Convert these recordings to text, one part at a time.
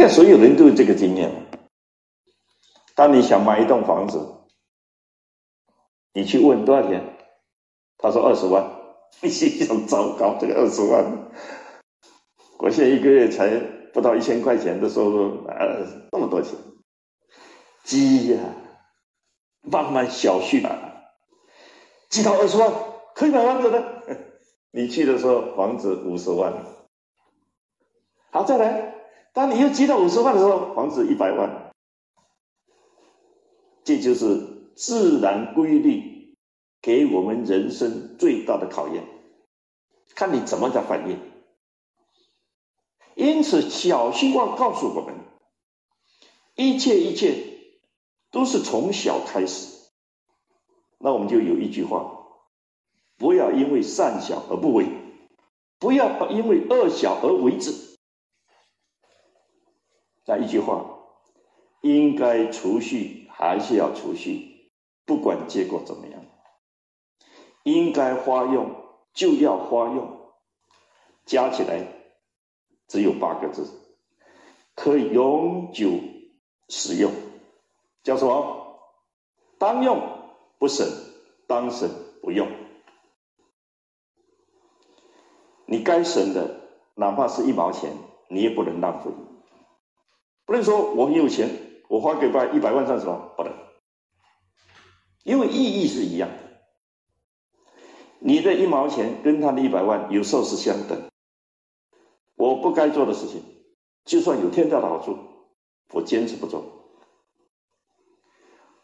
该所有人都有这个经验。当你想买一栋房子，你去问多少钱，他说二十万，你心想糟糕，这个二十万，我现在一个月才不到一千块钱的收入，呃，那么多钱，急呀，慢慢小续吧，积到二十万可以买房子的。你去的时候房子五十万，好再来，当你又积到五十万的时候，房子一百万，这就是自然规律给我们人生最大的考验，看你怎么的反应。因此，小希望告诉我们，一切一切都是从小开始。那我们就有一句话。不要因为善小而不为，不要因为恶小而为之。那一句话，应该储蓄还是要储蓄，不管结果怎么样。应该花用就要花用，加起来只有八个字，可以永久使用，叫什么？当用不省，当省不用。你该省的，哪怕是一毛钱，你也不能浪费。不能说我很有钱，我花给百一百万算什么？不能，因为意义是一样的。你的一毛钱跟他的一百万有时候是相等。我不该做的事情，就算有天大的好处，我坚持不做。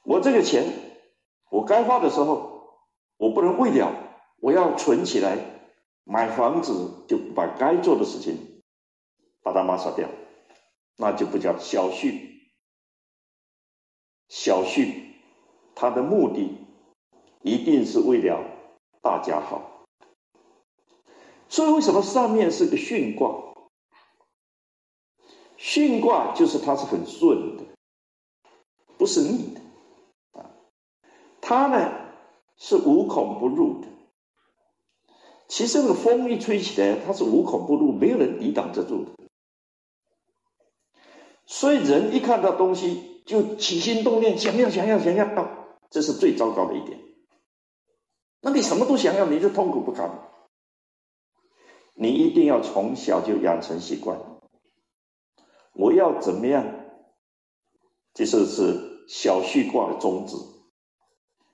我这个钱，我该花的时候，我不能为了我要存起来。买房子就把该做的事情把它抹杀掉，那就不叫小训。小训，它的目的一定是为了大家好。所以为什么上面是个巽卦？巽卦就是它是很顺的，不是逆的啊。它呢是无孔不入的。其实那个风一吹起来，它是无孔不入，没有人抵挡得住的。所以人一看到东西就起心动念，想要想要想要到，这是最糟糕的一点。那你什么都想要，你就痛苦不堪。你一定要从小就养成习惯。我要怎么样？这是是小序卦的宗旨：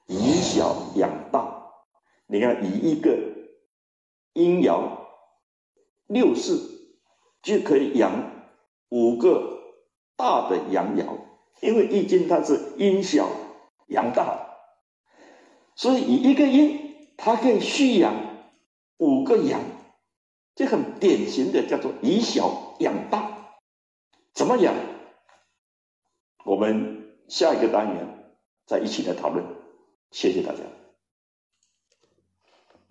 以小养大。你看，以一个。阴爻六四就可以养五个大的阳爻，因为易经它是阴小阳大，所以以一个阴，它可以蓄养五个阳，这很典型的叫做以小养大。怎么养？我们下一个单元再一起来讨论。谢谢大家。